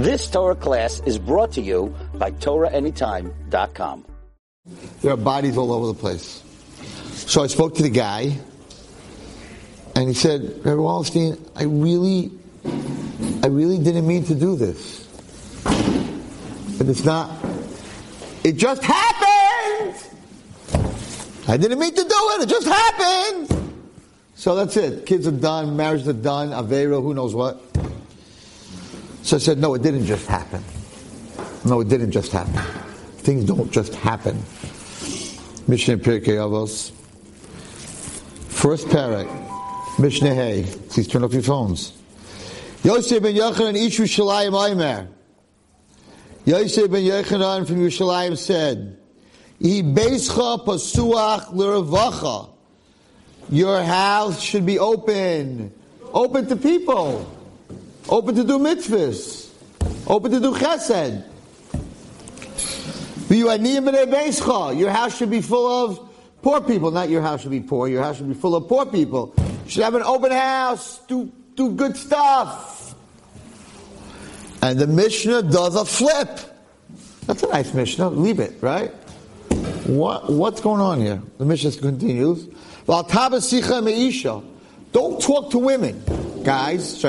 This Torah class is brought to you by TorahAnytime.com. There are bodies all over the place. So I spoke to the guy, and he said, Rabbi Wallerstein, I really, I really didn't mean to do this. But it's not, it just happened! I didn't mean to do it, it just happened! So that's it. Kids are done, marriages are done, Avera, who knows what. So I said, no, it didn't just happen. No, it didn't just happen. Things don't just happen. Mishnah Pirkei Avos. First parak, Mishnah Hey. Please turn off your phones. Yosef ben Yochanan Ish Yerushalayim Aimer. Yosef ben Yochanan from Yerushalayim said, "I beischa pasuach l'ravacha." Your house should be open, open to people, open to do mitzvahs, open to do chesed. Your house should be full of poor people. Not your house should be poor. Your house should be full of poor people. You should have an open house. Do, do good stuff. And the Mishnah does a flip. That's a nice Mishnah. Leave it, right? What, what's going on here? The Mishnah continues. Don't talk to women. Guys,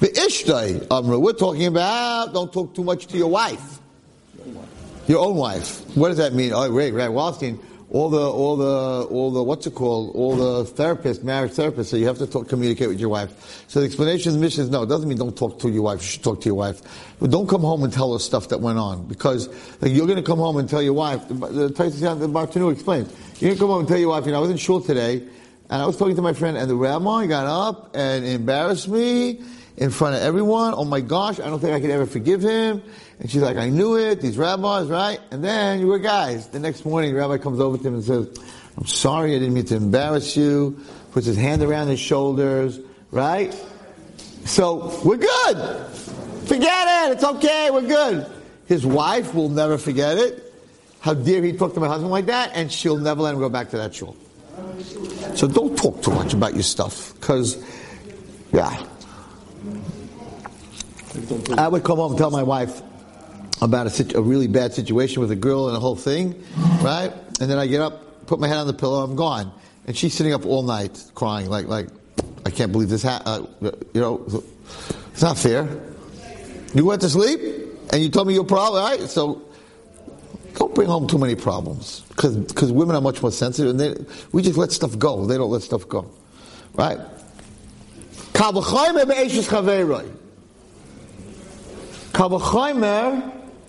Shaivadim. We're talking about don't talk too much to your wife. Your own wife. What does that mean? Oh, wait, right, Wallerstein. All the, all the, all the, what's it called? All the therapists, marriage therapists, so you have to talk, communicate with your wife. So the explanation of the Mishnah is no, it doesn't mean don't talk to your wife, you should talk to your wife. But don't come home and tell her stuff that went on. Because like, you're gonna come home and tell your wife, the, the, the Bartenura explains, you're gonna come home and tell your wife, you know, I was in shul today, and I was talking to my friend, and the rabbi got up and embarrassed me in front of everyone. Oh my gosh, I don't think I could ever forgive him. And she's like, I knew it, these rabbis, right? And then you were guys. The next morning, the rabbi comes over to him and says, I'm sorry, I didn't mean to embarrass you. Puts his hand around his shoulders, right? So, we're good. Forget it, it's okay, we're good. His wife will never forget it. How dare he talk to my husband like that? And she'll never let him go back to that shul. So don't talk too much about your stuff, because, yeah. I would come home and tell my wife, about a, situ- a, really bad situation with a girl and the whole thing, right? And then I get up, put my head on the pillow, I'm gone. And she's sitting up all night crying, like, like, I can't believe this happened. Uh, you know, it's not fair. You went to sleep and you told me your problem, right? So don't bring home too many problems because women are much more sensitive and they, we just let stuff go. They don't let stuff go, right?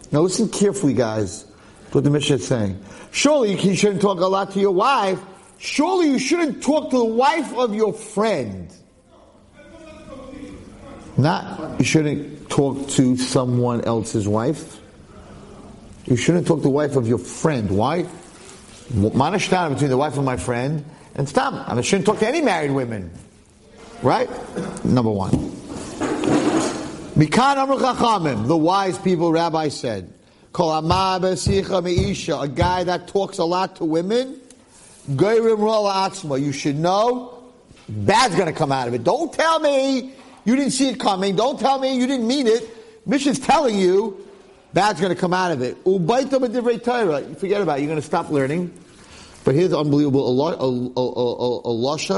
Now listen carefully, guys, what the Mishnah is saying. Surely you shouldn't talk a lot to your wife. Surely you shouldn't talk to the wife of your friend. Not, you shouldn't talk to someone else's wife. You shouldn't talk to the wife of your friend. Why? Manashtana between the wife of my friend and stop. I shouldn't talk to any married women. Right? Number one. Mikan Chachamim, the wise people, Rabbi said, Kol Meisha, a guy that talks a lot to women, Geirim Atzma, you should know, bad's gonna come out of it. Don't tell me you didn't see it coming. Don't tell me you didn't mean it. Mishnah's telling you, bad's gonna come out of it. Forget about it. You're gonna stop learning. But here's unbelievable, a, a, a, a, a,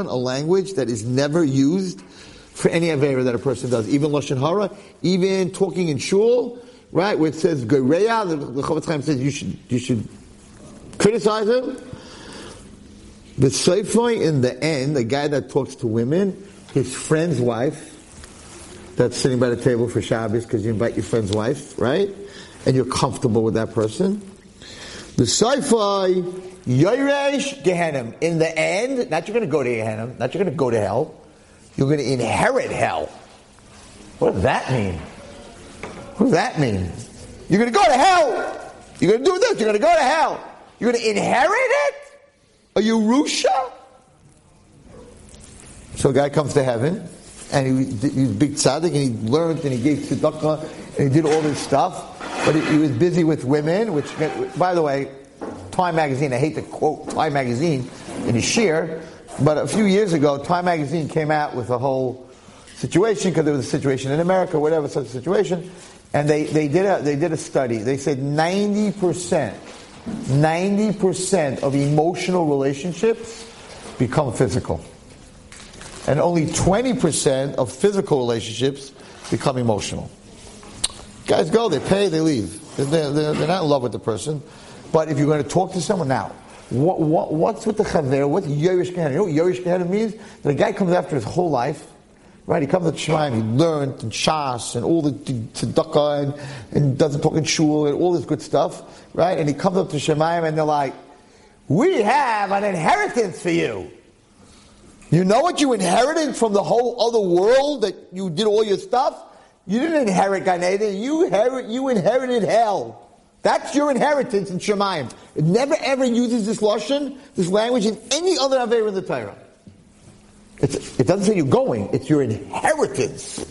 a language that is never used for any avera that a person does, even lashon hara, even talking in shul, right, where it says gereya, the, the Chofetz Chaim says you should you should criticize him. The seifoi in the end, the guy that talks to women, his friend's wife, that's sitting by the table for Shabbos because you invite your friend's wife, right, and you're comfortable with that person. The seifoi Yoresh Gehenim. In the end, not you're going to go to Gehenim, not you're going to go to hell you're going to inherit hell. What does that mean? What does that mean? You're going to go to hell. You're going to do this. You're going to go to hell. You're going to inherit it? A Yerusha? So a guy comes to heaven, and he, he was big tzaddik, and he learned, and he gave tzedakah, and he did all this stuff, but he, he was busy with women, which, by the way, Time Magazine, I hate to quote Time Magazine in his shiur, but a few years ago, Time Magazine came out with a whole situation because there was a situation in America, whatever such a situation, and they, they did a they did a study. They said ninety percent, ninety percent of emotional relationships become physical, and only twenty percent of physical relationships become emotional. Guys go, they pay, they leave. They're, they're, they're not in love with the person, but if you're going to talk to someone now. What, what, what's with the chaver? What's Yerush Gehenna? You know what Yerush Gehenna means? That a guy comes after his whole life, Right, he comes to Shemaim, he learned and Shas and all the tzedakah and, and doesn't talk in shul and all this good stuff, right? And he comes up to Shemaim and they're like, "We have an inheritance for you. You know what you inherited from the whole other world that you did all your stuff? You didn't inherit Gan Eden. You you inherited hell. That's your inheritance in Shemaim. It never ever uses this lashon, this language in any other aver in the Torah. It's, it doesn't say you're going, it's your inheritance.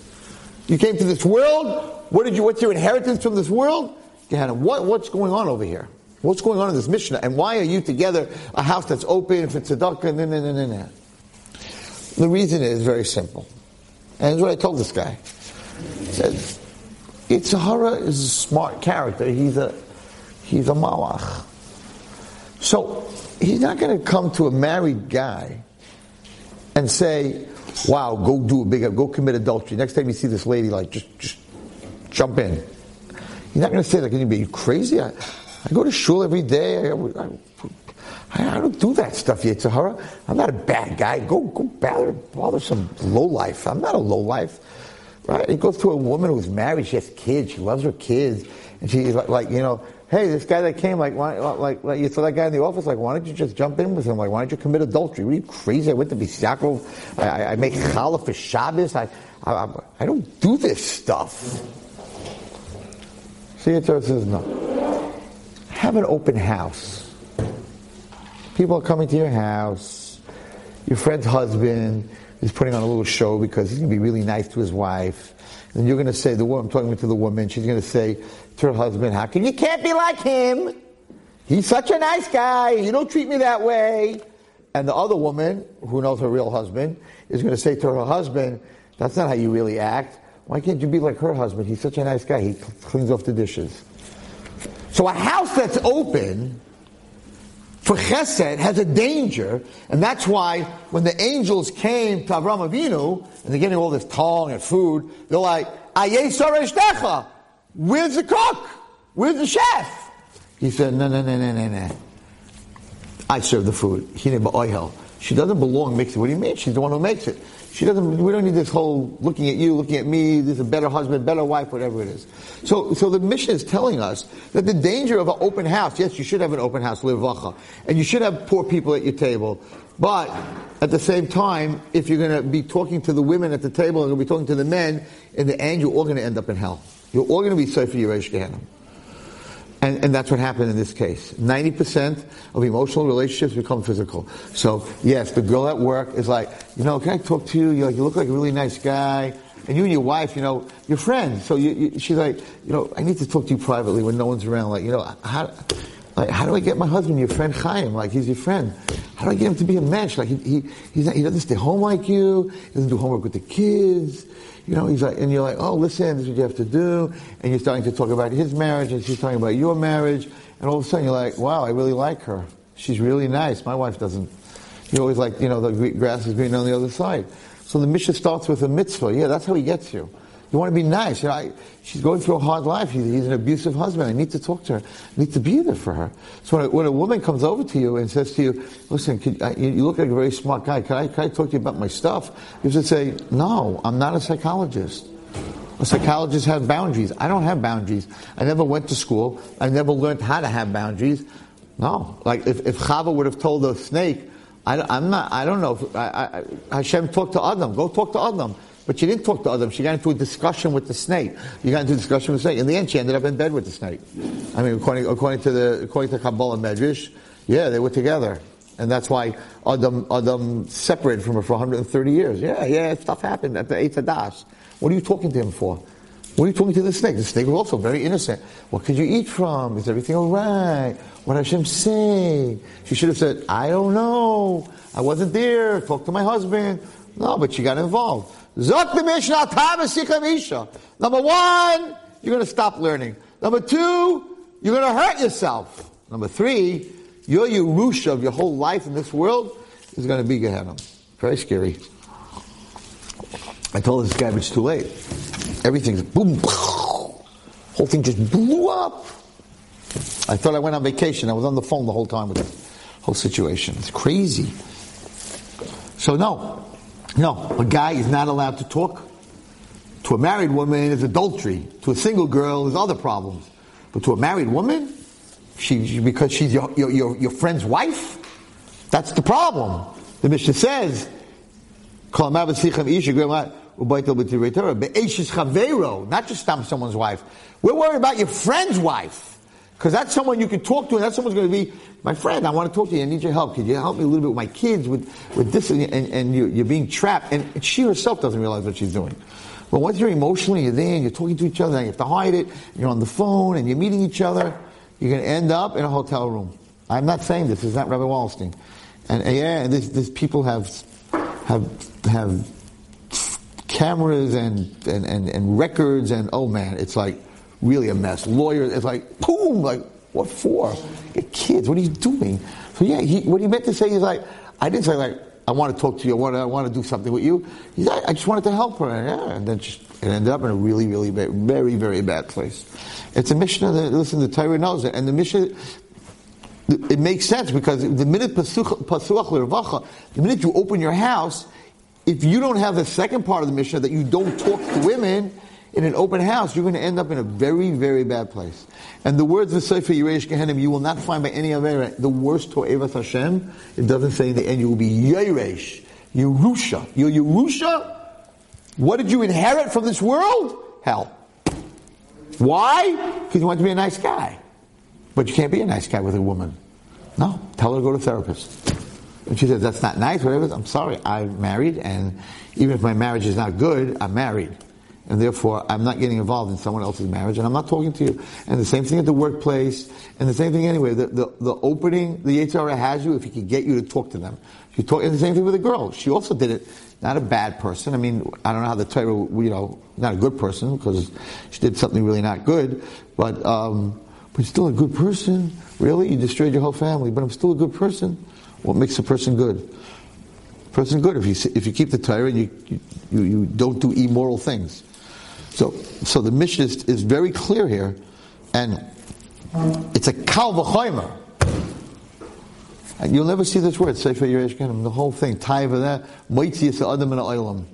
You came to this world, what did you, what's your inheritance from this world? Gehenna, what, what's going on over here? What's going on in this Mishnah? And why are you together a house that's open for tzedakah? Nah, nah, nah, nah. The reason is very simple. And it's what I told this guy. He Yetzer Hara is a smart character. He's a, he's a malach. So, he's not going to come to a married guy and say, wow, go do a big, go commit adultery. Next time you see this lady, like, just, just jump in. You're not going to say, like, are you be crazy? I, I go to shul every day. I, I, I don't do that stuff, Yetzer Hara. I'm not a bad guy. Go, go bother, bother some low life. I'm not a low life. Right? He goes to a woman who's married. She has kids. She loves her kids. And she's like, like you know, hey, this guy that came, like, why, like, like, you saw that guy in the office, like, why don't you just jump in with him? Like, why don't you commit adultery? What are you crazy? I went to be. I, I, I make challah for Shabbos. I, I, I don't do this stuff. See, it says no. Have an open house. People are coming to your house. Your friend's husband is putting on a little show because he's going to be really nice to his wife. And you're going to say, the woman, I'm talking to the woman, she's going to say, to her husband, How can you can't be like him? He's such a nice guy. You don't treat me that way. And the other woman, who knows her real husband, is going to say to her husband, That's not how you really act. Why can't you be like her husband? He's such a nice guy. He cleans off the dishes. So a house that's open for chesed has a danger, and that's why when the angels came to Avram Avinu, and they're getting all this tongue and food, they're like, Ayeh Where's the cook? Where's the chef? He said, no, no, no, no, no, no. I serve the food. She doesn't belong makes it. What do you mean? She's the one who makes it. She doesn't, we don't need this whole looking at you, looking at me, there's a better husband, better wife, whatever it is. So, so the Mishnah is telling us that the danger of an open house, yes, you should have an open house, livacha, and you should have poor people at your table, but at the same time, if you're going to be talking to the women at the table and you'll be talking to the men, in the end, you're all going to end up in hell. You're all going to be Sefer Yeresh Gehenna. And, and that's what happened in this case. 90% of emotional relationships become physical. So, yes, the girl at work is like, you know, can I talk to you? Like, you look like a really nice guy. And you and your wife, you know, you're friends. So you, you, she's like, you know, I need to talk to you privately when no one's around. Like, you know, how, like, how do I get my husband, your friend Chaim? Like, he's your friend. How do I get him to be a mensch? Like, he, he, not, he doesn't stay home like you. He doesn't do homework with the kids you know, he's like, and you're like, oh, listen, this is what you have to do. And you're starting to talk about his marriage, and she's talking about your marriage. And all of a sudden, you're like, wow, I really like her. She's really nice. My wife doesn't. You always like, you know, the grass is green on the other side. So the Mishnah starts with a mitzvah. Yeah, that's how he gets you. You want to be nice. You know, I, she's going through a hard life. He's, he's, an abusive husband. I need to talk to her. I need to be there for her. So when a, when a woman comes over to you and says to you, listen, could, I, you look like a very smart guy. Can I, can I talk to you about my stuff? You should say, no, I'm not a psychologist. A psychologist has boundaries. I don't have boundaries. I never went to school. I never learned how to have boundaries. No. Like if, if Chava would have told the snake, I, am not, I don't know. If, I, I, Hashem talked to Adam. Go talk to Adam. But she didn't talk to Adam. She got into a discussion with the snake. You got into a discussion with the snake. In the end, she ended up in bed with the snake. I mean, according, according to the according to Kabbalah Medrash, yeah, they were together, and that's why Adam Adam separated from her for 130 years. Yeah, yeah, stuff happened at the Eitz Hadas. What are you talking to him for? What are you talking to the snake? The snake was also very innocent. What could you eat from? Is everything all right? What did Hashem say? She should have said, I don't know. I wasn't there. Talk to my husband. No, but she got involved. Zok the Mishnah Isha. Number one, you're going to stop learning. Number two, you're going to hurt yourself. Number three, your Yerusha of your whole life in this world is going to be Gehenna. Very scary. I told this guy, it's too late. Everything's boom, whole thing just blew up. I thought I went on vacation. I was on the phone the whole time with the whole situation. It's crazy. So no, no, a guy is not allowed to talk. To a married woman is adultery. To a single girl is other problems. But to a married woman, she, because she's your, your, your, friend's wife, that's the problem. The Mishnah says, not just someone's wife. We're worried about your friend's wife. Because that's someone you can talk to, and that someone's going to be my friend. I want to talk to you. I need your help. Could you help me a little bit with my kids, with, with this, and, and, and you're, you're, being trapped. And she herself doesn't realize what she's doing. But once you're emotionally, you're there, and you're talking to each other, and you have to hide it, you're on the phone, and you're meeting each other, you're going to end up in a hotel room. I'm not saying this. It's not Rabbi Wallerstein. And, and yeah, this, this people have have have cameras and, and, and, and records, and oh man, it's like really a mess. Lawyers, it's like, boom, like, what for? Your kids, what are you doing? So yeah, he, what he meant to say is like, I didn't say like, I want to talk to you, I want to, I want to do something with you. He's like, I just wanted to help her. And, yeah, and then just, it ended up in a really, really bad, very, very bad place. It's a Mishnah that, listen, the Torah knows it. And the Mishnah, it makes sense because the minute pasuach the minute you open your house, if you don't have the second part of the Mishnah that you don't talk to women, in an open house, you're going to end up in a very, very bad place. And the words of Sefer Yeresh Gehenim, you will not find by any other. The worst To'evat Hashem, it doesn't say in the end, you will be Yeresh, Yerusha. Your Yerusha, what did you inherit from this world? Hell. Why? Because you want to be a nice guy. But you can't be a nice guy with a woman. No, tell her to go to therapist. And she says, that's not nice, whatever. I'm sorry, I'm married, and even if my marriage is not good, I'm married and therefore I'm not getting involved in someone else's marriage, and I'm not talking to you. And the same thing at the workplace, and the same thing anyway. The, the, the opening, the HR has you if he can get you to talk to them. You talk, and the same thing with the girl. She also did it. Not a bad person. I mean, I don't know how the Torah, you know, not a good person because she did something really not good, but um, but still a good person. Really, you destroyed your whole family, but I'm still a good person. What makes a person good? person good if you if you keep the Torah and you, you, you don't do immoral things. So, so the Mishnah is, is very clear here, and it's a kal v'choimer. And you'll never see this word, Sefer Yeresh the whole thing, taiva there, moitzias adam in oilam,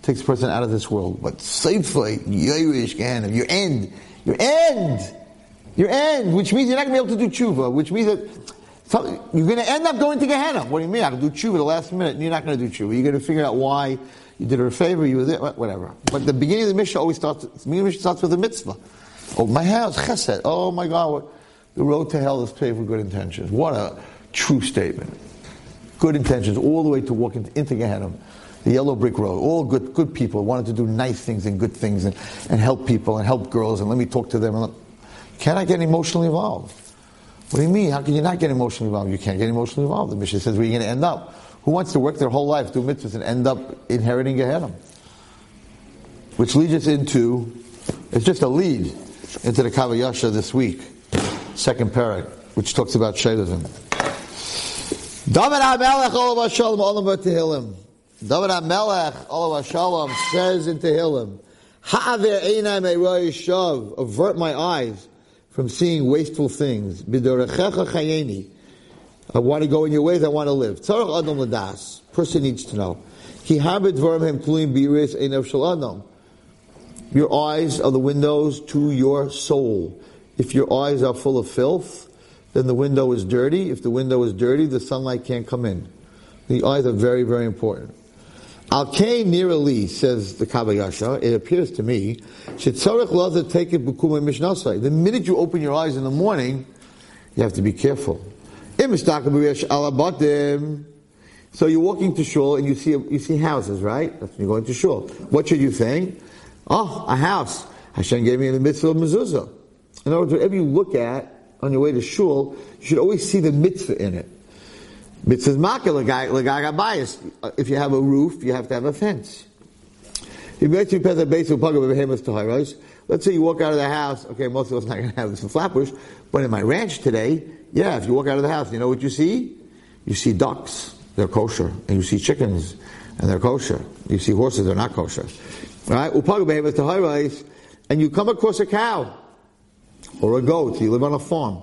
takes a person out of this world. But Sefer Yeresh your end, your end, your end, which means you're not going to be able to do tshuva, which means that you're going to end up going to Gehenna. What do you mean? I can do tshuva the last minute, and you're not going to do tshuva. You're going to figure out why you did her a favor, you were there, whatever. But the beginning of the Mishnah always starts, the beginning of the Mishnah starts with a mitzvah. Oh, my house, chesed. Oh my God, what, the road to hell is paved with good intentions. What a true statement. Good intentions, all the way to walk into, Gehenna. The yellow brick road. All good, good people wanted to do nice things and good things and, and help people and help girls and let me talk to them. Can I get emotionally involved? What do you mean? How can you not get emotionally involved? You can't get emotionally involved. The Mishnah says where you're going to end up. Who wants to work their whole life, do mitzvahs, and end up inheriting Gehenna? Which leads us into, it's just a lead into the Kav HaYashar this week, second parak, which talks about Shaitism. David HaMelech, Olav HaShalom, Olav HaTehillim. David HaMelech, Olav HaShalom, says in Tehillim, Ha'aver einai me'roi shav, avert my eyes from seeing wasteful things. B'dorechecha chayeni, I want to go in your ways, I want to live. Tzarech Adam. Person needs to know. Ki habit hem biris shel Adam. Your eyes are the windows to your soul. If your eyes are full of filth, then the window is dirty. If the window is dirty, the sunlight can't come in. The eyes are very, very important. Al Kain Nirali, says the Kav HaYashar, it appears to me, take it The minute you open your eyes in the morning, you have to be careful. So you're walking to shul and you see you see houses, right? You're going to shul. What should you think? Oh, a house. Hashem gave me in the mitzvah of mezuzah. In other words, whatever you look at on your way to shul, you should always see the mitzvah in it. Mitzvah's makil bias. Uh, if you have a roof, you have to have a fence. Let's say you walk out of the house, okay, most of us not going to have this in Flatbush, but in my ranch today, yeah, if you walk out of the house, you know what you see? You see ducks, they're kosher, and you see chickens, and they're kosher. You see horses, they're not kosher. Right? And you come across a cow, or a goat, you live on a farm,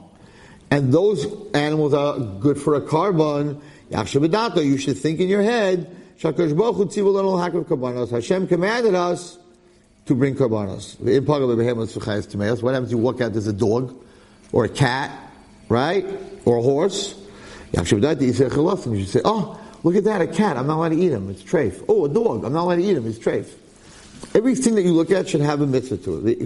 and those animals are good for a karbon, you should think in your head, Hashem commanded us to bring karbanos. What happens if you walk out, there's a dog, or a cat, right? Or a horse. You should say, oh, look at that, a cat, I'm not allowed to eat him, it's treif. Oh, a dog, I'm not allowed to eat him, it's treif. Everything that you look at should have a mitzvah to it.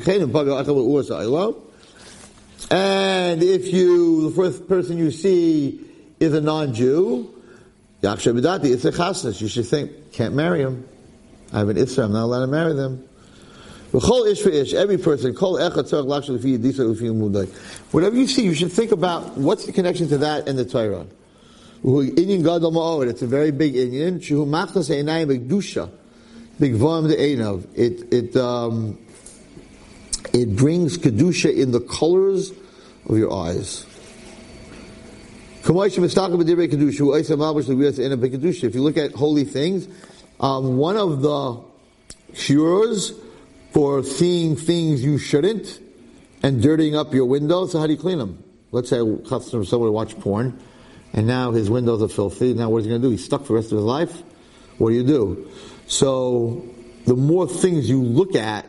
And if you, the first person you see is a non-Jew, it's a chasnas. You should think, can't marry him. I have an Isra, I'm not allowed to marry them. Every person, whatever you see, you should think about what's the connection to that and the Torah. It's a very big inyan. It it um, it brings kedusha in the colors of your eyes. If you look at holy things, um, one of the cures for seeing things you shouldn't and dirtying up your windows, so how do you clean them? Let's say customer, someone watch porn, and now his windows are filthy. Now what is he going to do? He's stuck for the rest of his life? What do you do? So, the more things you look at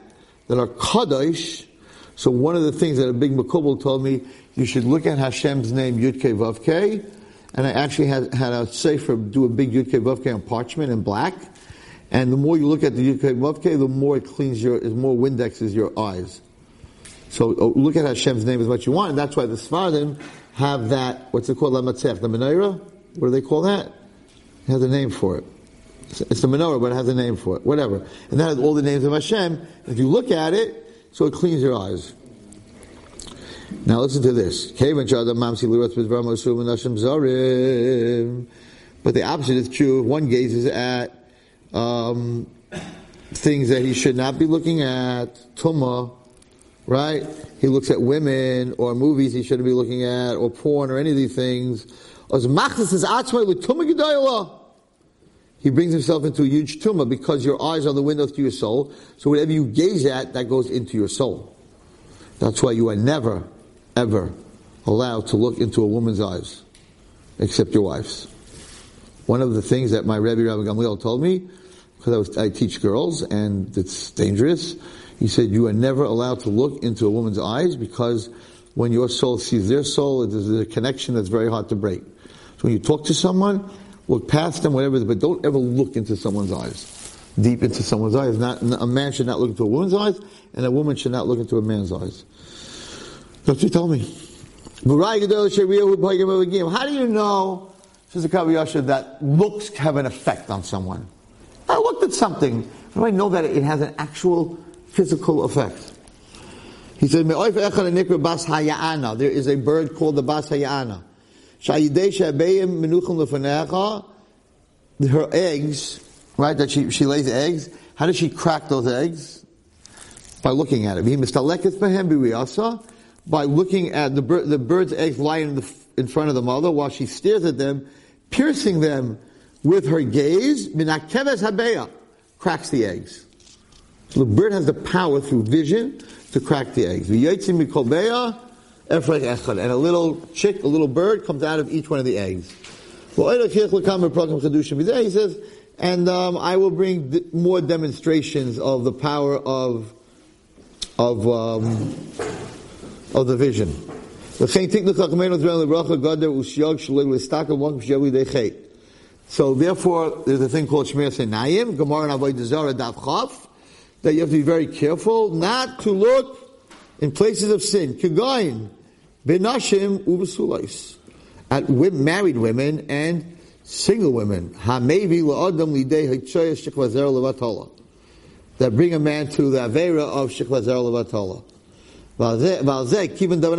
that are kaddish, so one of the things that a big Makubal told me, you should look at Hashem's name, Yudke Vavke, and I actually had, had a sefer do a big Yudke Vavke on parchment in black, and the more you look at the Yudke Vavke, the more it cleans your, the more Windexes your eyes. So oh, look at Hashem's name as much you want, and that's why the Sfardim have that, what's it called, La Lamatzech, the menorah? What do they call that? It has a name for it. It's the menorah, but it has a name for it. Whatever. And that has all the names of Hashem. If you look at it, so it cleans your eyes. Now listen to this. But the opposite is true. One gazes at um, things that he should not be looking at, tuma, right? He looks at women or movies he shouldn't be looking at, or porn or any of these things. He brings himself into a huge tumah because your eyes are the windows to your soul. So whatever you gaze at, that goes into your soul. That's why you are never, ever allowed to look into a woman's eyes, except your wife's. One of the things that my Rebbe Rabbi Gamliel told me, because I, was, I teach girls and it's dangerous, he said you are never allowed to look into a woman's eyes because when your soul sees their soul, there's a connection that's very hard to break. So when you talk to someone, look past them, whatever, but don't ever look into someone's eyes. Deep into someone's eyes. Not, a man should not look into a woman's eyes, and a woman should not look into a man's eyes. That's what he told me. How do you know, says the Kav HaYashar, that looks have an effect on someone? I looked at something. How do I know that it has an actual physical effect? He said, There is a bird called the Bas Hayana her eggs, right, that she, she lays eggs, how does she crack those eggs? By looking at it. By looking at the, bird, the bird's eggs lying in, the, in front of the mother while she stares at them, piercing them with her gaze, cracks the eggs. The bird has the power through vision to crack the eggs. And a little chick, a little bird comes out of each one of the eggs. He says, and um, I will bring more demonstrations of the power of of um, of the vision. So therefore, there's a thing called Shmiras Einayim, Gemara and Avodah Zarah that you have to be very careful not to look in places of sin. Kigayin, benashim ubesulais. At married women and single women. Hamevi la'adam lidei ha'tshaya shikvazer levatola. That bring a man to the avera of shikvazer levatola. When David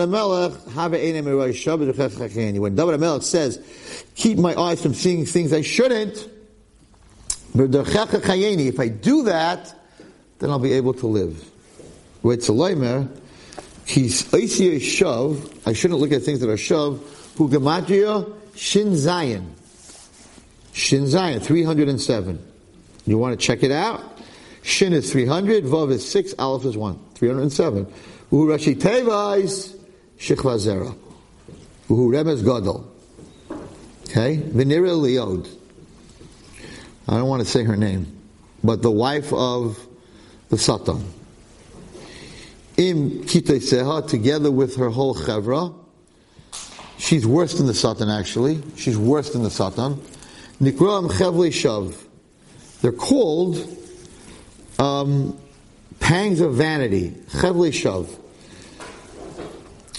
HaMelech says, keep my eyes from seeing things I shouldn't, if I do that, then I'll be able to live. Wait, Leimer, he's Eisiya Shav, I shouldn't look at things that are Shav, who Gematria Shin Zayin. Shin Zayin, 307. You want to check it out? Shin is 300, Vav is 6, Aleph is 1. 307. Uhu Rashi Teva is Shechva Zera. Uhu Remez Gadol. Okay? Venira Liod. I don't want to say her name, but the wife of the Satan. Im Seha, together with her whole Chevra. She's worse than the Satan, actually. She's worse than the Satan. Nikram Chevli Shav. They're called um, pangs of vanity. Chevli Shav.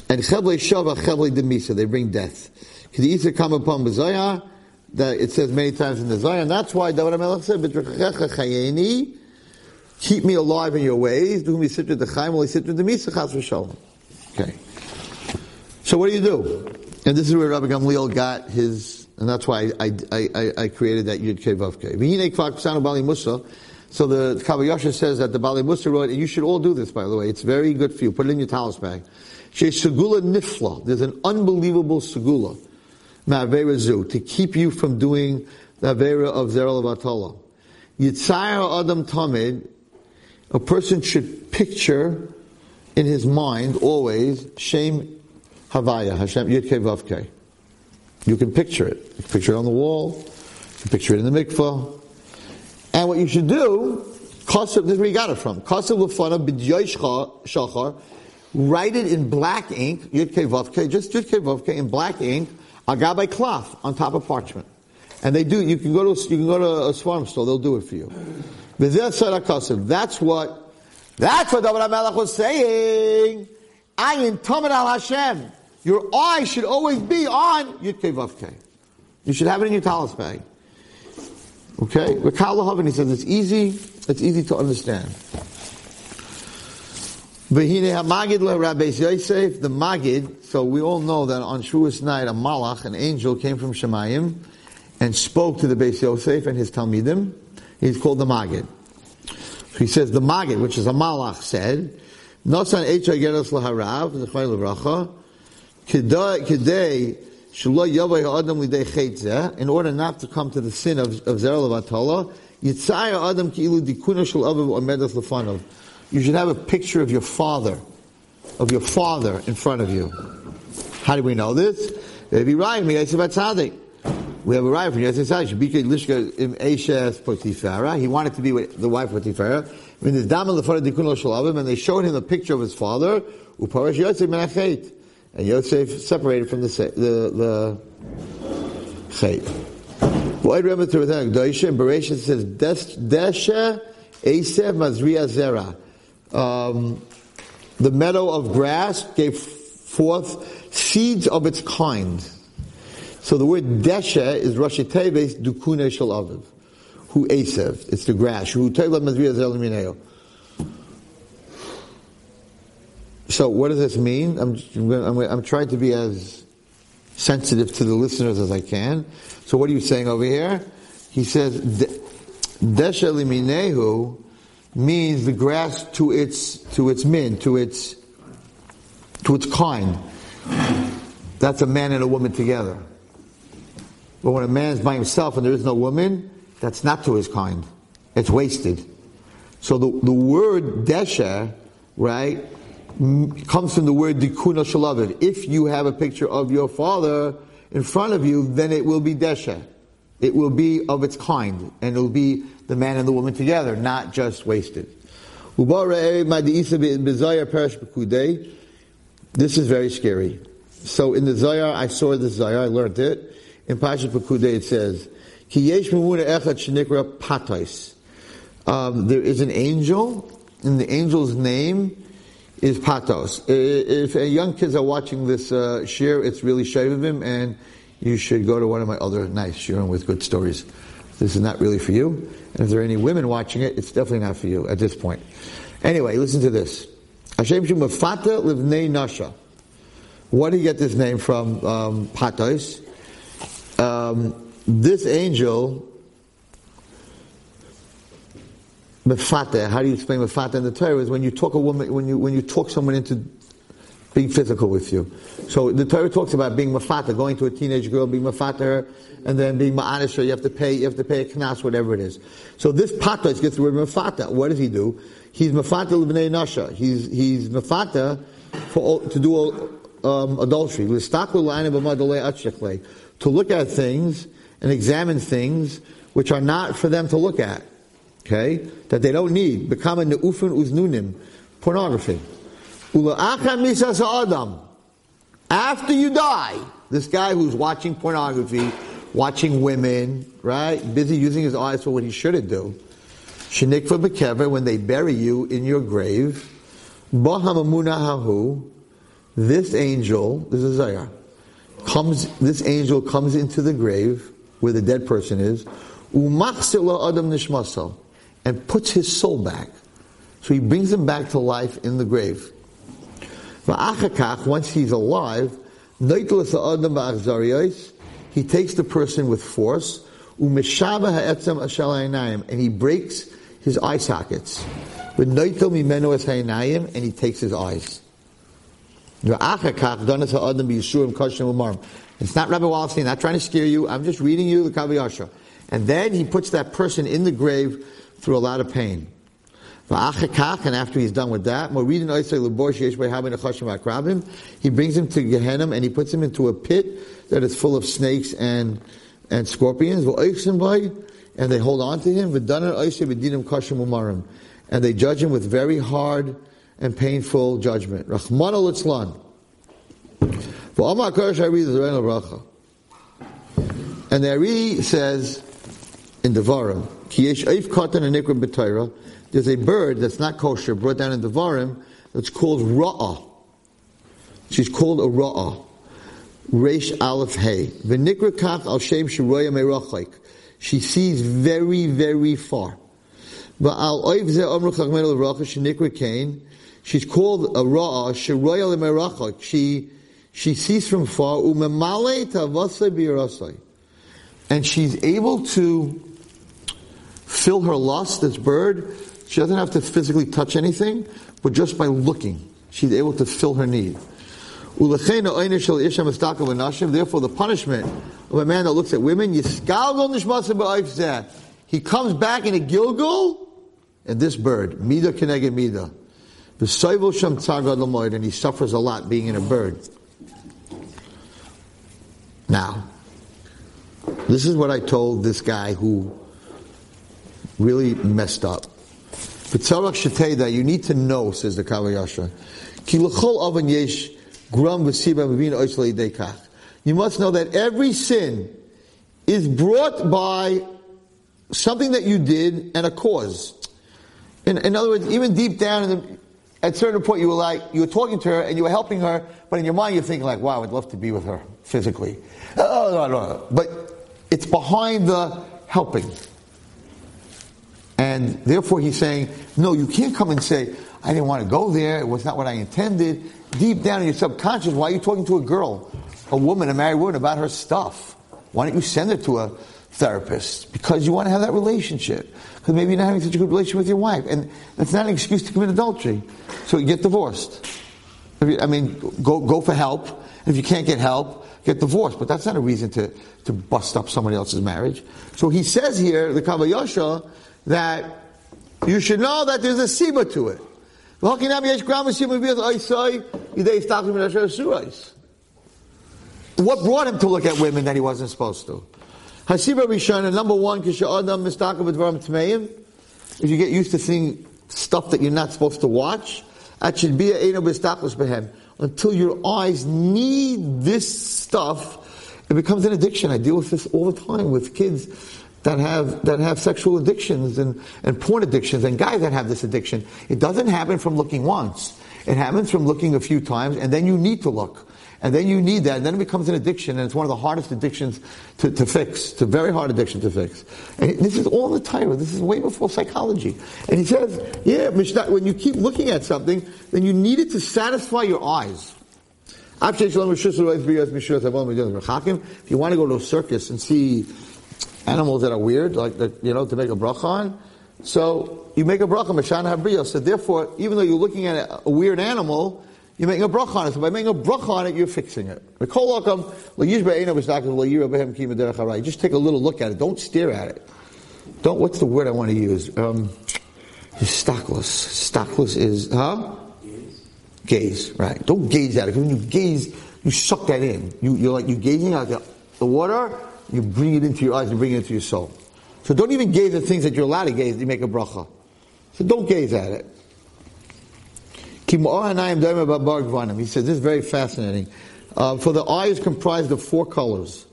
And Chevli Shav Chevli Demisa. They bring death. Kedisa come upon Bazayah. That it says many times in the Zion. That's why David HaMelech said, Keep me alive in your ways. Do me sit with the chaim while he sit with the misa chas v'shalom. Okay. So what do you do? And this is where Rabbi Gamliel got his, and that's why I, I, I, I created that Yud Kei Vav. So the Kav HaYashar says that the Bali Musa wrote, and you should all do this, by the way. It's very good for you. Put it in your talus bag. Segula nifla. There's an unbelievable segula. Ma'avera zu. To keep you from doing the Avera of Zerel of Yitzayar Adam Tamid a person should picture in his mind always Shem Havaya, Hashem Yud Vavke. You can picture it. You can picture it on the wall. You can picture it in the mikvah. And what you should do, this is where you got it from. Kosev Lefana B'Yosh Shachar, write it in black ink, Vavke, just Yud Vavke in black ink, agabe cloth on top of parchment. And they do, you can go to, you can go to a swarm store, they'll do it for you. That's what, that's what David HaMelech was saying. Ayin Tamid al Hashem. Your eye should always be on Yudke Vavke. You should have it in your talis bag. Okay? Rekal he says it's easy, it's easy to understand. V'hine ha-magid le Yosef, the magid, so we all know that on Shavuos night a malach, an angel, came from Shemayim and spoke to the Beis Yosef and his Talmidim. He's called the Magid. he says the Magid, which is a Malach, said, Nosan Eicha Geras Laharav, Zechai Levracha, Kidei Shelo Yavai Adam Lidei Cheitzeh, in order not to come to the sin of, of Zerel of Atola, Yitzayah Adam Ki'ilu Dikuna Shel Aviv Omedas Lefanov. You should have a picture of your father, of your father in front of you. How do we know this? Maybe right, me, I said, we have a raya from Potifara. He wanted to be with the wife of Potifara. And they showed him a picture of his father. Uparash Yosef menachet, and Yosef separated from the the the chait. Why remember to return and Bereshit says Desha Esev Mazriya Zera. Um, the meadow of grass gave forth seeds of its kind. So the word desha is Rashi Teves Dukune Shel Aviv. Who Asev. It's the grass. Who Tevla Mazriya Zelimineo. So what does this mean? I'm, I'm, I'm, trying to be as sensitive to the listeners as I can. So what are you saying over here? He says, Desha Liminehu means the grass to its, to its min, to its, to its kind. That's a man and a woman together. But when a man is by himself and there is no woman, that's not to his kind. It's wasted. So the, the word desha, right, comes from the word dikuna shalavid. If you have a picture of your father in front of you, then it will be desha. It will be of its kind, and it will be the man and the woman together, not just wasted. This is very scary. So in the Zohar, I saw the Zohar, I learned it. In Pashat Pekudei it says, Ki yesh echad shenikra patais. Um, there is an angel, and the angel's name is Patos. If young kids are watching this uh, share, it's really him, and you should go to one of my other nice sharing with good stories. This is not really for you. And if there are any women watching it, it's definitely not for you at this point. Anyway, listen to this. Hashem Shumafata Livnei Nasha. What do you get this name from? Um, Patos um, this angel mefata. How do you explain mefata in the Torah? Is when you talk a woman, when you when you talk someone into being physical with you. So the Torah talks about being mafata, going to a teenage girl, being mafata her, and then being ma'anisha, you have to pay, you have to pay a knas, whatever it is. So this pata gets the word mafata. What does he do? He's mafata l'bnei nasha. He's, he's mafata for, to do um, adultery. To look at things and examine things which are not for them to look at. Okay? That they don't need. Become a ne'ufin uznunim. Pornography. Adam. After you die, this guy who's watching pornography, watching women, right? Busy using his eyes for what he shouldn't do. Shenikva bekever, when they bury you in your grave, Bahamamunahahu, this angel, this is Zohar, comes, this angel comes into the grave where the dead person is, adam and puts his soul back. So he brings him back to life in the grave. Once he's alive, he takes the person with force, and he breaks his eye sockets. And he takes his eyes. It's not Rabbi Wallerstein, not trying to scare you. I'm just reading you the Kav HaYashar. And then he puts that person in the grave through a lot of pain. And after he's done with that, he brings him to Gehenna and he puts him into a pit that is full of snakes and, and scorpions. And they hold on to him. And they judge him with very hard and painful judgment. Rahman al And the Ari says in Devarim, there's a bird that's not kosher brought down in Devarim that's called Ra'ah. She's called a Ra'ah. Reish Aleph Hey. V'nikra kach al shem shiroya merachik. She sees very, very far. V'al oiv ze omru chachmen al racha shenikra kain. She's called a Ra'ah shiroya merachik. She, she sees from far. And she's able to fill her lust, this bird, she doesn't have to physically touch anything, but just by looking, she's able to fill her need. Therefore, the punishment of a man that looks at women, he comes back in a Gilgal, and this bird, Mida Keneged Mida, and he suffers a lot being in a bird. Now, this is what I told this guy who really messed up. But B'tzarach sheteda, you need to know, says the Kav HaYashar. Ki l'chol yesh gram v'siba oisle dekach. You must know that every sin is brought by something that you did and a cause. In, in other words, even deep down in the, at a certain point you were like, you were talking to her and you were helping her, but in your mind you're thinking like, wow, I'd love to be with her physically. Uh, oh, no, no, no. But it's behind the helping. And therefore he's saying, no, you can't come and say, I didn't want to go there, it was not what I intended. Deep down in your subconscious, why are you talking to a girl, a woman, a married woman about her stuff? Why don't you send her to a therapist? Because you want to have that relationship. Because maybe you're not having such a good relationship with your wife. And that's not an excuse to commit adultery. So get divorced. I mean, go, go for help. If you can't get help, get divorced. But that's not a reason to, to bust up somebody else's marriage. So he says here, the Kav HaYashar, that you should know that there's a siba to it. What brought him to look at women that he wasn't supposed to? Hasiba Rishana, number one, if you get used to seeing stuff that you're not supposed to watch, that should be a behem. until your eyes need this stuff, it becomes an addiction. I deal with this all the time with kids that have that have sexual addictions and, and porn addictions and guys that have this addiction. It doesn't happen from looking once. It happens from looking a few times and then you need to look. And then you need that, and then it becomes an addiction, and it's one of the hardest addictions to, to fix. A very hard addiction to fix. And this is all the Torah. This is way before psychology. And he says, yeah, when you keep looking at something, then you need it to satisfy your eyes. If you want to go to a circus and see animals that are weird, like you know, to make a bracha on, So you make a bracha, Mashana Habriya. So therefore, even though you're looking at a weird animal, you're making a bracha on it. So by making a bracha on it, you're fixing it. Just take a little look at it. Don't stare at it. Don't, what's the word I want to use? Um, stockless. Stockless is, huh? Gaze, right. Don't gaze at it. When you gaze, you suck that in. You, you're like, you're gazing at the, the water, you bring it into your eyes, you bring it into your soul. So don't even gaze at things that you're allowed to gaze, you make a bracha. So don't gaze at it. He says, this is very fascinating. Uh, for the eye is comprised of four colors.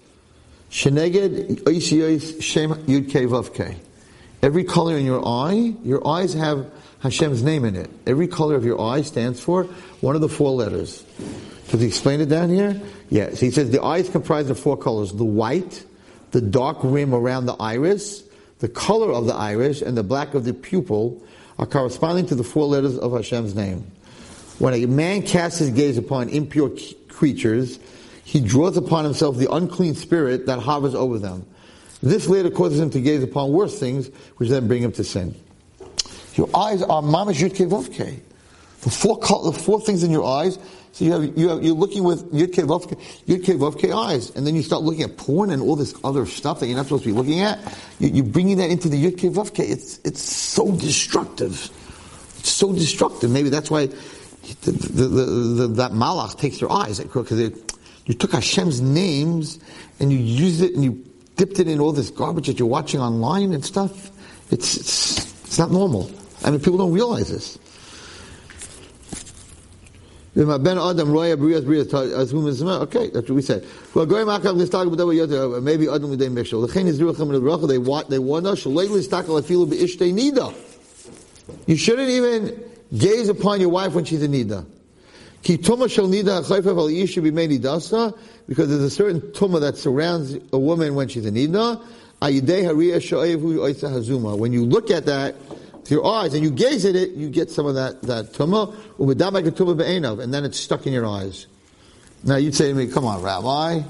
Every color in your eye, your eyes have Hashem's name in it. Every color of your eye stands for one of the four letters. Does he explain it down here? Yes. He says the eye is comprised of four colors. The white, the dark rim around the iris, the color of the iris, and the black of the pupil are corresponding to the four letters of Hashem's name. When a man casts his gaze upon impure creatures, he draws upon himself the unclean spirit that hovers over them. This later causes him to gaze upon worse things, which then bring him to sin. Your eyes are mamash yud vovke. The four, the four things in your eyes. So you have, you have, you're looking with yud vovke, yud vovke eyes, and then you start looking at porn and all this other stuff that you're not supposed to be looking at. You, are bringing that into the yud vovke. It's it's so destructive. It's so destructive. Maybe that's why the, the, the, that malach takes your eyes because you took Hashem's names and you used it and you dipped it in all this garbage that you're watching online and stuff. It's it's, it's not normal. I mean, people don't realize this. Okay, that's what we said. Well, going back up, let's talk about that. Uh, maybe Adam with Mishal. The Chen is Rucham They want they warn us. You shouldn't even gaze upon your wife when she's in nida. Ki tuma shel nida chayfev al be made nidasa because there's a certain tuma that surrounds a woman when she's in nida. When you look at that with your eyes and you gaze at it, you get some of that that tuma and then it's stuck in your eyes. Now you'd say to me, "Come on, Rabbi,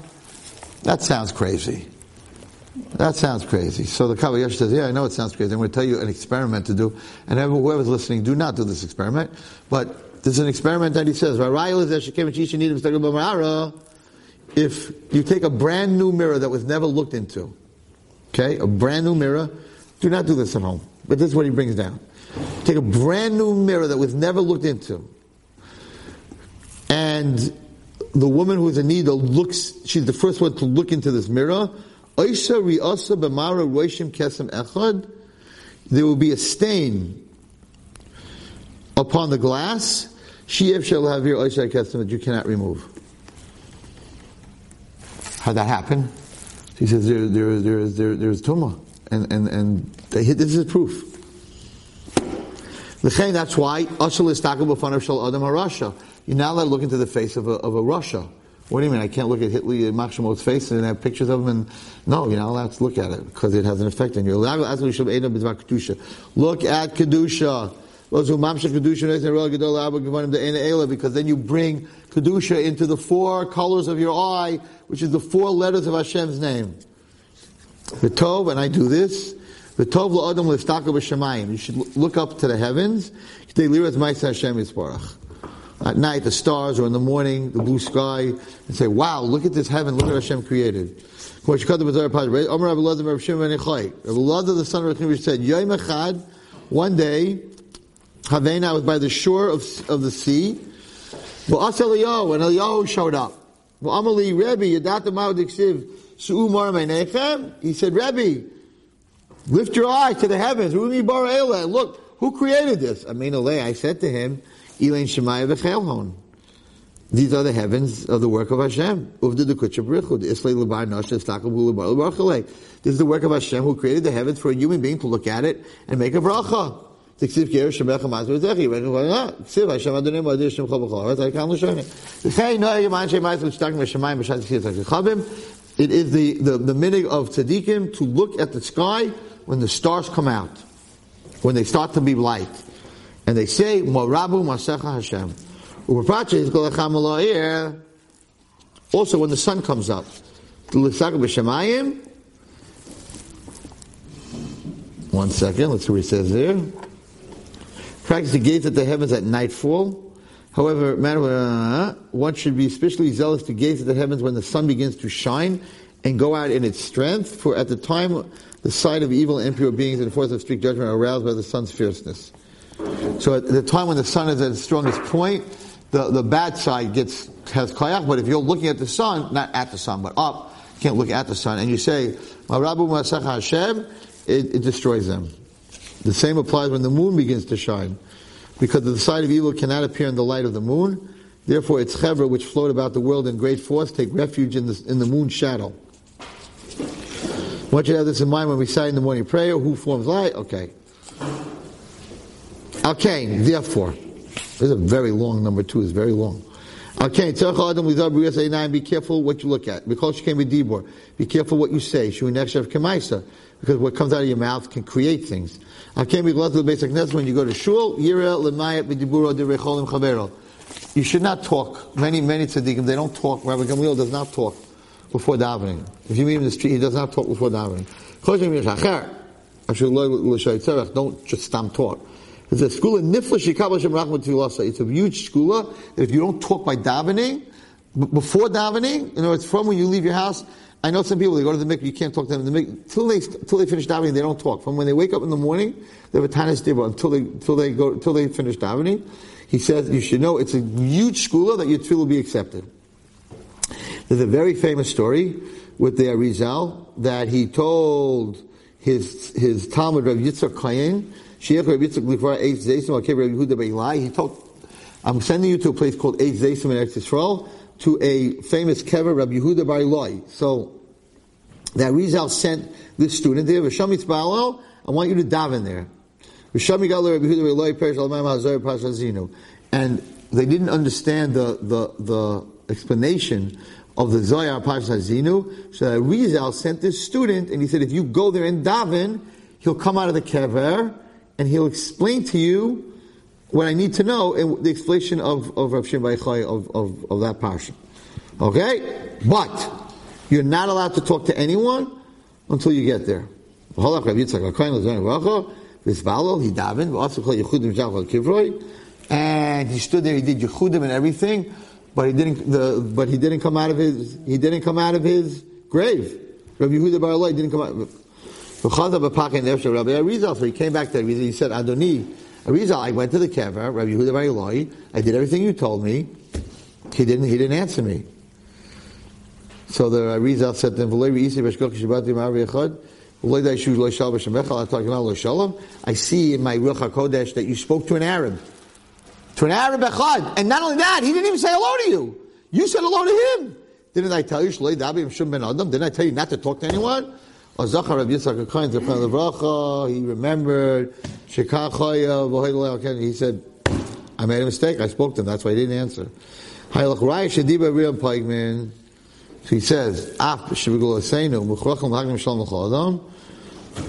that sounds crazy." That sounds crazy. So the Kabbalah says, yeah, I know it sounds crazy. I'm going to tell you an experiment to do. And whoever's listening, do not do this experiment. But there's an experiment that he says, if you take a brand new mirror that was never looked into, okay, a brand new mirror, do not do this at home. But this is what he brings down. Take a brand new mirror that was never looked into, and the woman who's a nida looks, she's the first one to look into this mirror. There will be a stain upon the glass Sheev shall have your Oishai Kesem that you cannot remove. How'd that happen? He says there, there, there, there, there's Tumah. And, and, and they, this is proof. That's why Ashal is of Shal Adam Harasha. You're not allowed to look into the face of a, of a rasha. What do you mean? I can't look at Hitler and Machshemot's face and have pictures of him and no, you're not allowed to look at it because it has an effect on you. Look at Kedusha. Because then you bring Kedusha into the four colors of your eye, which is the four letters of Hashem's name. The tov, and I do this. The tov la'adam l'ftaka b'shamayim. You should look up to the heavens. At night, the stars, or in the morning, the blue sky, and say, wow, look at this heaven, look at what Hashem created. Rabbi the son of Rechim said, one day, Havena was by the shore of, of the sea. Well, Eliyahu, and Eliyahu showed up. He said, Rebbe, lift your eye to the heavens. Look, who created this? I said to him, Elain Shemaya v'chelhon. These are the heavens of the work of Hashem. This is the work of Hashem who created the heavens for a human being to look at it and make a bracha. It is the, the, the minhag of tzaddikim to look at the sky when the stars come out, when they start to be light. And they say, Morabu Masecha Hashem. Also when the sun comes up. One second, let's see what he says there. Practice the gaze at the heavens at nightfall. However, uh, one should be especially zealous to gaze at the heavens when the sun begins to shine and go out in its strength, for at the time the sight of evil and impure beings and force of strict judgment are aroused by the sun's fierceness. So at the time when the sun is at its strongest point, the, the bad side gets has koyach, but if you're looking at the sun, not at the sun, but up, you can't look at the sun, and you say, Masach Hashem, it, it destroys them. The same applies when the moon begins to shine. Because the side of evil cannot appear in the light of the moon, therefore its chevra, which float about the world in great force, take refuge in the, in the moon's shadow. I want you to have this in mind when we say in the morning prayer, who forms light? Okay. Okay, therefore. This is a very long, number two is very long. Okay, be careful what you look at. Because you came with Dibor. Be careful what you say. She next of Khamaisa, because what comes out of your mouth can create things. Okay, be to the basic nest when you go to shul. Yira lemayat b'diburo derecholim chavero. You should not talk. Many, many tzaddikim, they don't talk. Rabbi Gamliel does not talk before davening. If you meet him in the street, he does not talk before davening. Don't just stop talk. It's a school in Nifla Shikabla Shem. It's a huge school that if you don't talk by davening, before davening, you know, it's from when you leave your house. I know some people, they go to the mikveh, you can't talk to them in the mikveh. Till they, till they finish davening, they don't talk. From when they wake up in the morning, they have a tanis dibra until they, until they go, until they finish davening. He says, you should know it's a huge school that your tefillah will be accepted. There's a very famous story with the Arizal that he told his, his Talmud Rav Yitzchak Kayin, he told, I'm sending you to a place called Eitz Zaysim in Eretz Yisrael, to a famous kever, Rabbi Yehuda Bar Ilai. So, that Rizal sent this student there, Risham Yitzbalo, I want you to daven there. Risham Yigalu Rabbi Yehuda Bar Ilai, Perish Al Hazar Pashazinu. And they didn't understand the, the, the explanation of the Zohar Pashazinu. So Rizal sent this student, and he said, if you go there and daven, he'll come out of the kever, and he'll explain to you what I need to know in the explanation of, of Rav Shem of, of, of that parsha. Okay? But, you're not allowed to talk to anyone until you get there. And he stood there, he did Yechudim and everything, but he didn't, the, but he didn't come out of his, he didn't come out of his grave. Rabbi Yehuda Bar didn't come out. So he came back to Arizal, he said, Adoni, Arizal, I went to the kever, Rabbi Yehuda Bar Ilai, I did everything you told me. He didn't, he didn't answer me. So the Arizal said to him, I see in my Ruach HaKodesh that you spoke to an Arab. To an Arab Echad. And not only that, he didn't even say hello to you. You said hello to him. Didn't I tell you, Didn't I tell you not to talk to anyone? He remembered He said, I made a mistake. I spoke to him. That's why he didn't answer. So he says,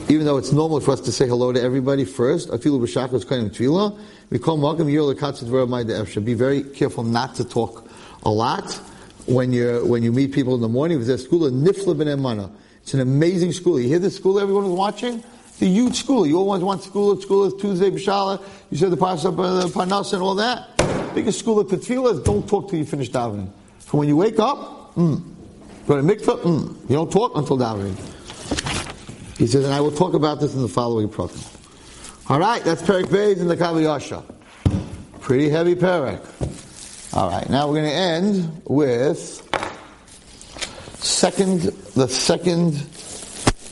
even though it's normal for us to say hello to everybody first, feel b'shachos kainim tefillah. We call malkim yir lekatz Be very careful not to talk a lot when you when you meet people in the morning. There's school nifla ben. It's an amazing school. You hear the school everyone is watching? It's a huge school. You always want school at school at Tuesday, B'Shala. You said the Pasha, the Parnas and all that. Biggest school at Tefillah is don't talk till you finish davening. So when you wake up, mm. Go to mikvah, mm. You don't talk until davening. He says, and I will talk about this in the following program. All right, that's Perik Beis in the Kav HaYashar. Pretty heavy Perik. All right, now we're going to end with second, the second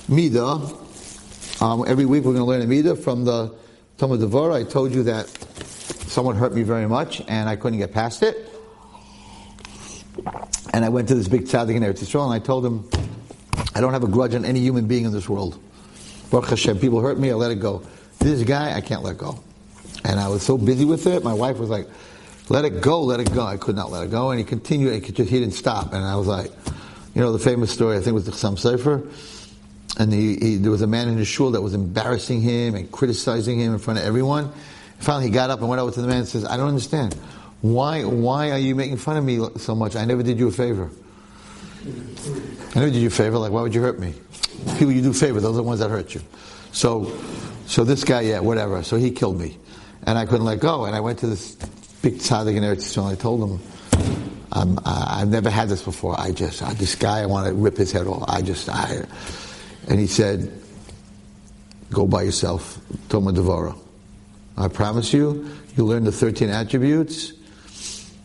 midah. Um, every week we're going to learn a midah from the Tomer Devorah. I told you that someone hurt me very much and I couldn't get past it. And I went to this big tzaddik in Eretz Yisrael and I told him, I don't have a grudge on any human being in this world. Baruch Hashem, people hurt me, I let it go. This guy, I can't let go. And I was so busy with it, my wife was like, let it go, let it go. I could not let it go. And he continued, he didn't stop. And I was like, you know the famous story, I think was the Chassam Sofer, and he, he, there was a man in his shul that was embarrassing him and criticizing him in front of everyone. Finally, he got up and went over to the man and says, I don't understand. Why, why are you making fun of me so much? I never did you a favor. I never did you a favor. Like, why would you hurt me? People you do favor, those are the ones that hurt you. So, so this guy, yeah, whatever. So he killed me, and I couldn't let go. And I went to this big tzaddik in Eretz Yisrael. I told him, I'm, I, I've never had this before. I just, this guy, I want to rip his head off. I just, I, and he said, go by yourself, Tomer Devorah. I promise you, you'll learn the 13 attributes,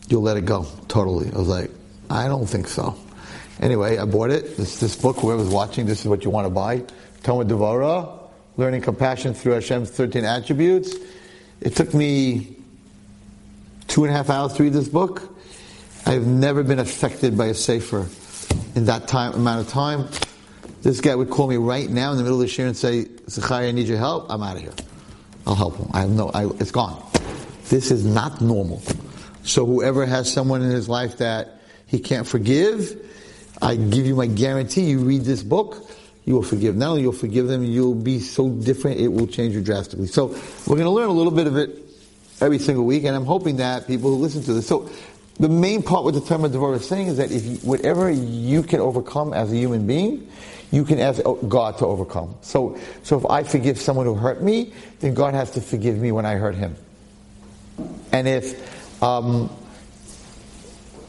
you'll let it go, totally. I was like, I don't think so. Anyway, I bought it. This, this book, whoever's watching, this is what you want to buy. Tomer Devorah, Learning Compassion Through Hashem's 13 Attributes. It took me two and a half hours to read this book. I've never been affected by a sefer in that time amount of time. This guy would call me right now in the middle of the year and say, Zachariah, I need your help. I'm out of here. I'll help him. I have no, I, it's gone. This is not normal. So whoever has someone in his life that he can't forgive, I give you my guarantee, you read this book, you will forgive. Not only you'll forgive them, you'll be so different, it will change you drastically. So we're going to learn a little bit of it every single week, and I'm hoping that people who listen to this. So the main part what the Tomer Devorah is saying is that if you, whatever you can overcome as a human being, you can ask God to overcome. So, so if I forgive someone who hurt me, then God has to forgive me when I hurt him. And if, um,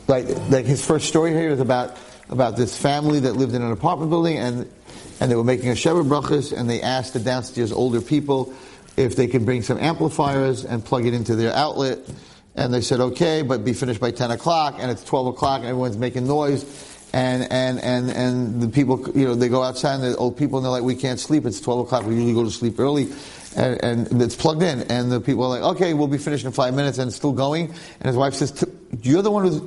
like, like his first story here is about about this family that lived in an apartment building, and and they were making a Shabbat brachas, and they asked the downstairs older people if they could bring some amplifiers and plug it into their outlet. And they said, okay, but be finished by 10 o'clock, and it's 12 o'clock, and everyone's making noise and and and and the people, you know, they go outside and the old people and they're like, we can't sleep. It's twelve o'clock. We usually go to sleep early, and, and it's plugged in. And the people are like, okay, we'll be finished in five minutes, and it's still going. And his wife says, you're the one who's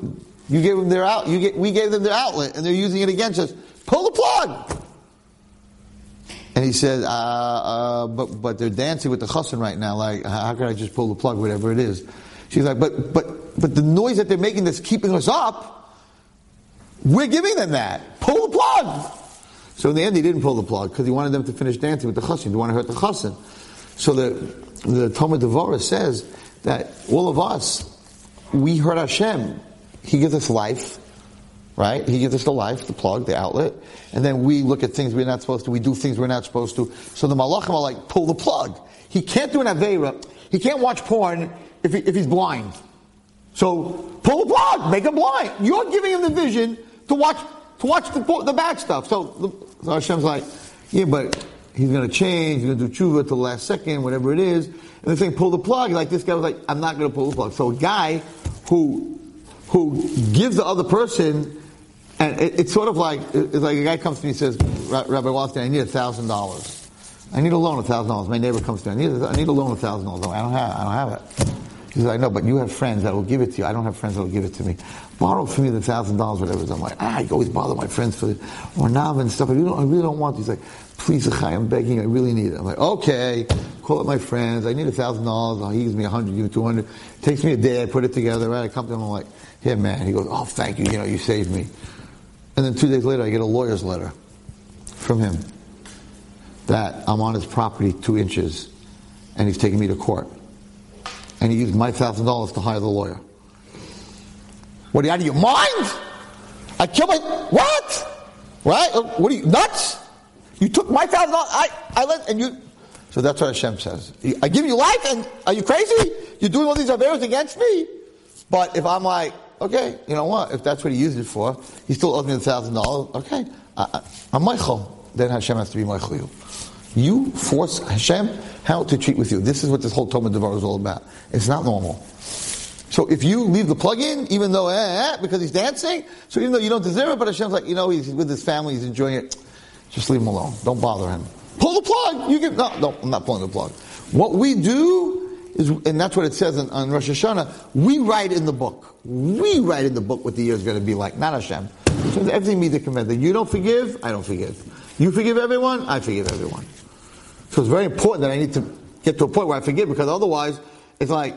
you gave them their out. You get, we gave them their outlet, and they're using it against us. Pull the plug. And he said, uh, uh, but but they're dancing with the chassan right now. Like, how can I just pull the plug, whatever it is? She's like, but but but the noise that they're making that's keeping us up we're giving them that. Pull the plug. So in the end, he didn't pull the plug because he wanted them to finish dancing with the chassin. He didn't want to hurt the chassin. So the the Tomer Devorah says that all of us, we hurt Hashem. He gives us life, right? He gives us the life, the plug, the outlet, and then we look at things we're not supposed to. We do things we're not supposed to. So the malachim are like, pull the plug. He can't do an avera. He can't watch porn if, he, if he's blind. So pull the plug, make him blind. You're giving him the vision to watch to watch the, the bad stuff. So, so Hashem's like, yeah, but he's going to change. He's going to do tshuva to the last second, whatever it is. And they're saying pull the plug. Like this guy was like, I'm not going to pull the plug. So a guy who who gives the other person, and it, it's sort of like it's like a guy comes to me and says, Rabbi Wallerstein, I need a thousand dollars. I need a loan of thousand dollars. My neighbor comes to me, I need a, I need a loan of thousand dollars. I don't have I don't have it. He says, I know, but you have friends that will give it to you. I don't have friends that will give it to me. Borrow from me the thousand dollars, whatever. It is. I'm like, ah, I always bother my friends for the or nav and stuff. I really, don't, I really don't want. He's like, please, Achai, I'm begging. you. I really need it. I'm like, okay, call up my friends. I need a thousand dollars. He gives me a hundred, give me two hundred. Takes me a day. I put it together. Right? I come to him. I'm like, here, man. He goes, oh, thank you. You know, you saved me. And then two days later, I get a lawyer's letter from him that I'm on his property two inches, and he's taking me to court and he used my thousand dollars to hire the lawyer. What are you out of your mind? I killed my what? Right? Uh, what are you nuts? You took my thousand dollars. I I let and you. So that's what Hashem says. I give you life, and are you crazy? You're doing all these affairs against me. But if I'm like, okay, you know what? If that's what he used it for, he still owes me a thousand dollars. Okay, I, am mochel. Then Hashem has to be mochel you. Force Hashem how to treat with you. This is what this whole Talmud Devar is all about. It's not normal. So if you leave the plug in, even though, eh, eh, because he's dancing, so even though you don't deserve it, but Hashem's like, you know, he's with his family, he's enjoying it, just leave him alone. Don't bother him. Pull the plug! You give, no, no, I'm not pulling the plug. What we do is, and that's what it says on, on Rosh Hashanah, we write in the book. We write in the book what the year is going to be like, not Hashem. So everything means the command that you don't forgive, I don't forgive. You forgive everyone, I forgive everyone. So it's very important that I need to get to a point where I forgive because otherwise it's like,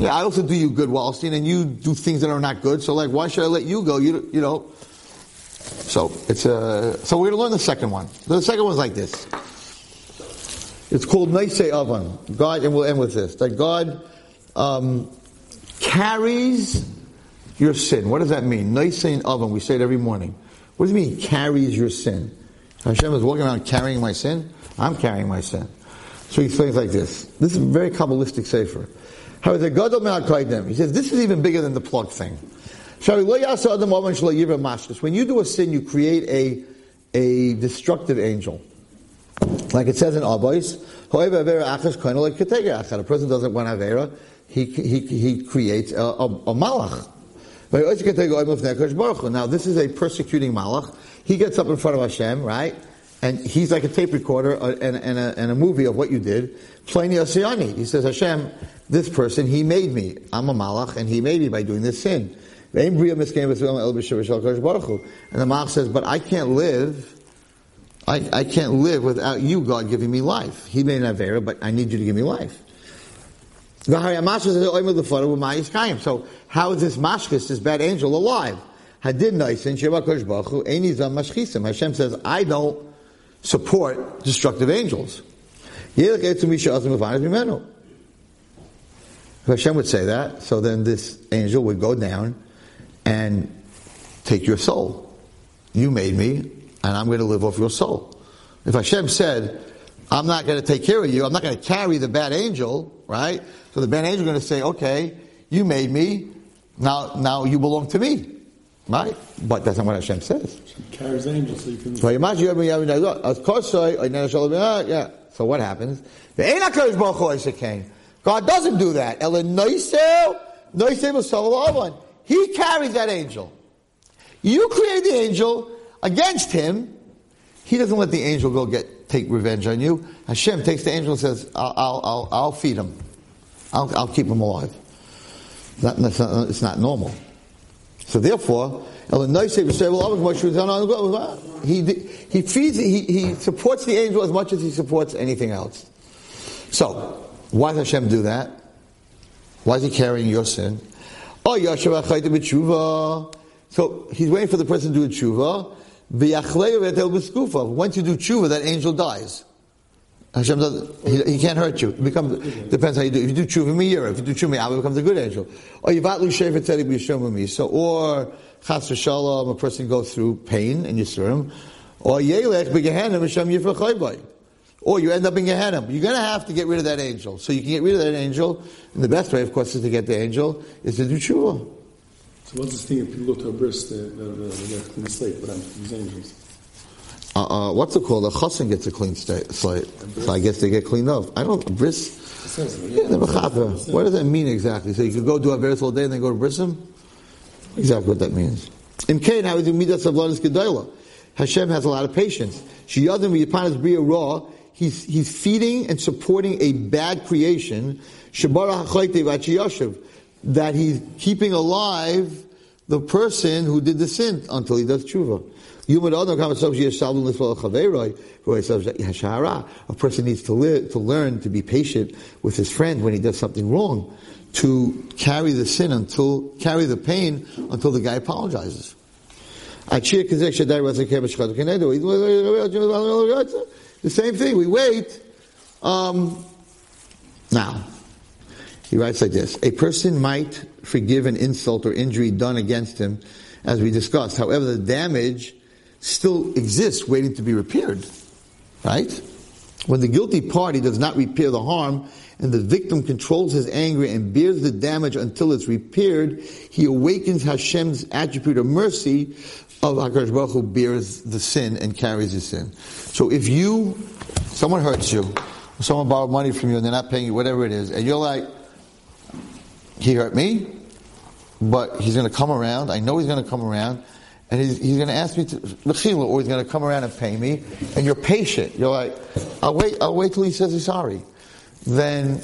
yeah, I also do you good, Wallerstein, and you do things that are not good. So like, why should I let you go? You, you know. So it's a. Uh, so we're going to learn the second one. The second one's like this. It's called Naisei Avan. God, and we'll end with this. That God um, carries your sin. What does that mean? Naisei Avan. We say it every morning. What does it mean? Carries your sin. Hashem is walking around carrying my sin. I'm carrying my sin. So he explains like this. This is very Kabbalistic sefer. How is a gadol me'akaidim? He says this is even bigger than the plug thing. When you do a sin, you create a, a destructive angel. Like it says in Avos, a person doesn't want Avera, he, he, he creates a, a, a malach. Now this is a persecuting malach. He gets up in front of Hashem, right? And he's like a tape recorder uh, and, and, a, and a movie of what you did. Playing Yasiyani. He says, Hashem, this person, he made me. I'm a malach, and he made me by doing this sin. And the malach says, but I can't live I, I can't live without you, God, giving me life. He made an Avera, but I need you to give me life. So how is this mashkis, this bad angel, alive? Hashem says, I don't support destructive angels. If Hashem would say that, so then this angel would go down and take your soul. You made me, and I'm going to live off your soul. If Hashem said, I'm not going to take care of you, I'm not going to carry the bad angel, right? So the bad angel is going to say, okay, you made me, now, now you belong to me. Right? But that's not what Hashem says. Hashem carries angels so you can. Ah, yeah. So what happens? God doesn't do that. He carries that angel. You create the angel, against him, he doesn't let the angel go get take revenge on you. Hashem takes the angel and says, "I'll, I'll, I'll, I'll feed him. I'll, I'll, keep him alive." Not, it's, not, it's not normal. So therefore, he he feeds he, he supports the angel as much as he supports anything else. So why does Hashem do that? Why is he carrying your sin? Oh, so he's waiting for the person to do a tshuva. Once you do tshuva, that angel dies. Hashem doesn't, he, he, can't hurt you. It becomes, depends how you do. If you do tshuva miyira, if you do tshuva miyira, it becomes a good angel. Or yivatlu shevet tzedek b'yishom So, or chas v'shalom, a person goes through pain and yisurim. Or yelech b'gehenim Hashem yifrach or you end up in Gehenna. You're going to have to get rid of that angel. So you can get rid of that angel. And the best way, of course, is to get the angel, is to do tshuva. So what's this thing if people go to a bris, they, they, they get a clean slate, what happens to these angels? Uh, uh, what's it called? A chassan gets a clean slate. So I guess they get cleaned up. I don't, bris? Yeah, What does that mean exactly? So you could go do a bris all day and then go to brisim? Exactly what that means. In Cain, how is it midas of Gedayla? Hashem has a lot of patience. Shiyadim upon his bria raw, he's, he's feeding and supporting a bad creation. Shabara that he's keeping alive the person who did the sin until he does tshuva. A person needs to, live, to learn to be patient with his friend when he does something wrong, to carry the sin until, carry the pain until the guy apologizes. The same thing, we wait. Um, now, he writes like this A person might forgive an insult or injury done against him, as we discussed. However, the damage still exists waiting to be repaired. Right? When the guilty party does not repair the harm and the victim controls his anger and bears the damage until it's repaired, he awakens Hashem's attribute of mercy of HaKadosh Baruch who bears the sin and carries the sin. So if you, someone hurts you, someone borrowed money from you and they're not paying you, whatever it is, and you're like, he hurt me, but he's going to come around. I know he's going to come around, and he's, he's going to ask me to lechila, or he's going to come around and pay me. And you're patient. You're like, I'll wait. I'll wait till he says he's sorry. Then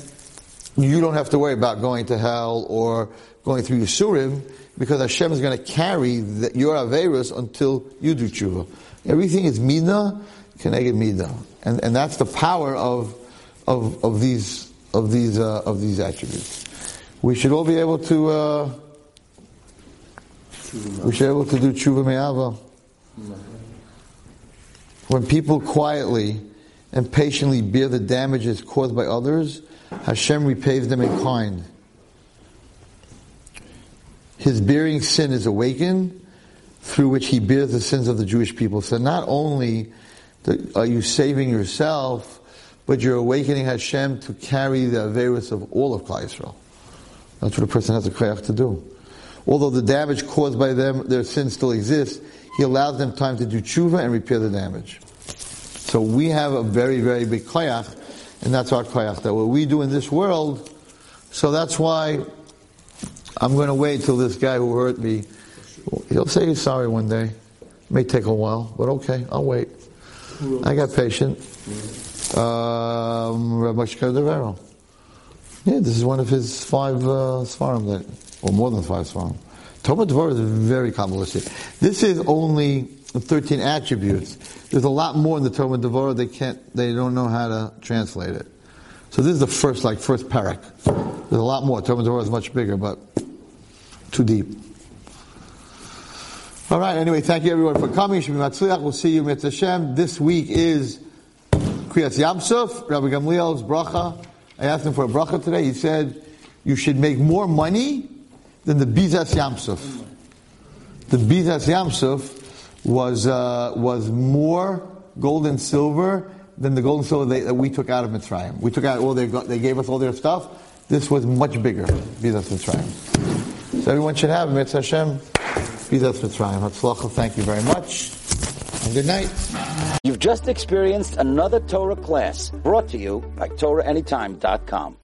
you don't have to worry about going to hell or going through Yisurim because Hashem is going to carry the, your averus until you do tshuva. Everything is mina, keneged mida, and and that's the power of of of these of these uh, of these attributes we should all be able to uh, we should be able to do tshuva me'ava. When people quietly and patiently bear the damages caused by others, Hashem repays them in kind. His bearing sin is awakened, through which he bears the sins of the Jewish people. So not only are you saving yourself, but you're awakening Hashem to carry the Averis of all of Klal Yisrael. That's what a person has a koyach to do. Although the damage caused by them, their sin still exists, he allows them time to do tshuva and repair the damage. So we have a very, very big koyach, and that's our koyach, that what we do in this world, so that's why I'm going to wait till this guy who hurt me, he'll say he's sorry one day. It May take a while, but okay, I'll wait. I got patient. Um, Rabbi Shkar Yeah, this is one of his five uh, svarim that, or more than five svarim. Tomer Devorah is very Kabbalistic. This is only 13 attributes. There's a lot more in the Tomer Devorah. They can't, they don't know how to translate it. So this is the first, like, first parak. There's a lot more. Tomer Devorah is much bigger, but too deep. All right. Anyway, thank you everyone for coming. We'll see you, Mitzvah. This week is Kriyas Yamsuf, Rabbi Gamliel's bracha. I asked him for a bracha today. He said, you should make more money than the Bizas Yamsuf. The Bizas Yamsuf was, uh, was more gold and silver than the gold and silver they, that we took out of Mitzrayim. We took out all their, they gave us all their stuff. This was much bigger, Bizas Mitzrayim. So everyone should have Mitzvah Hashem, Bizas Mitzrayim. Hatzlacha, thank you very much. And good night. You've just experienced another Torah class brought to you by TorahAnytime.com.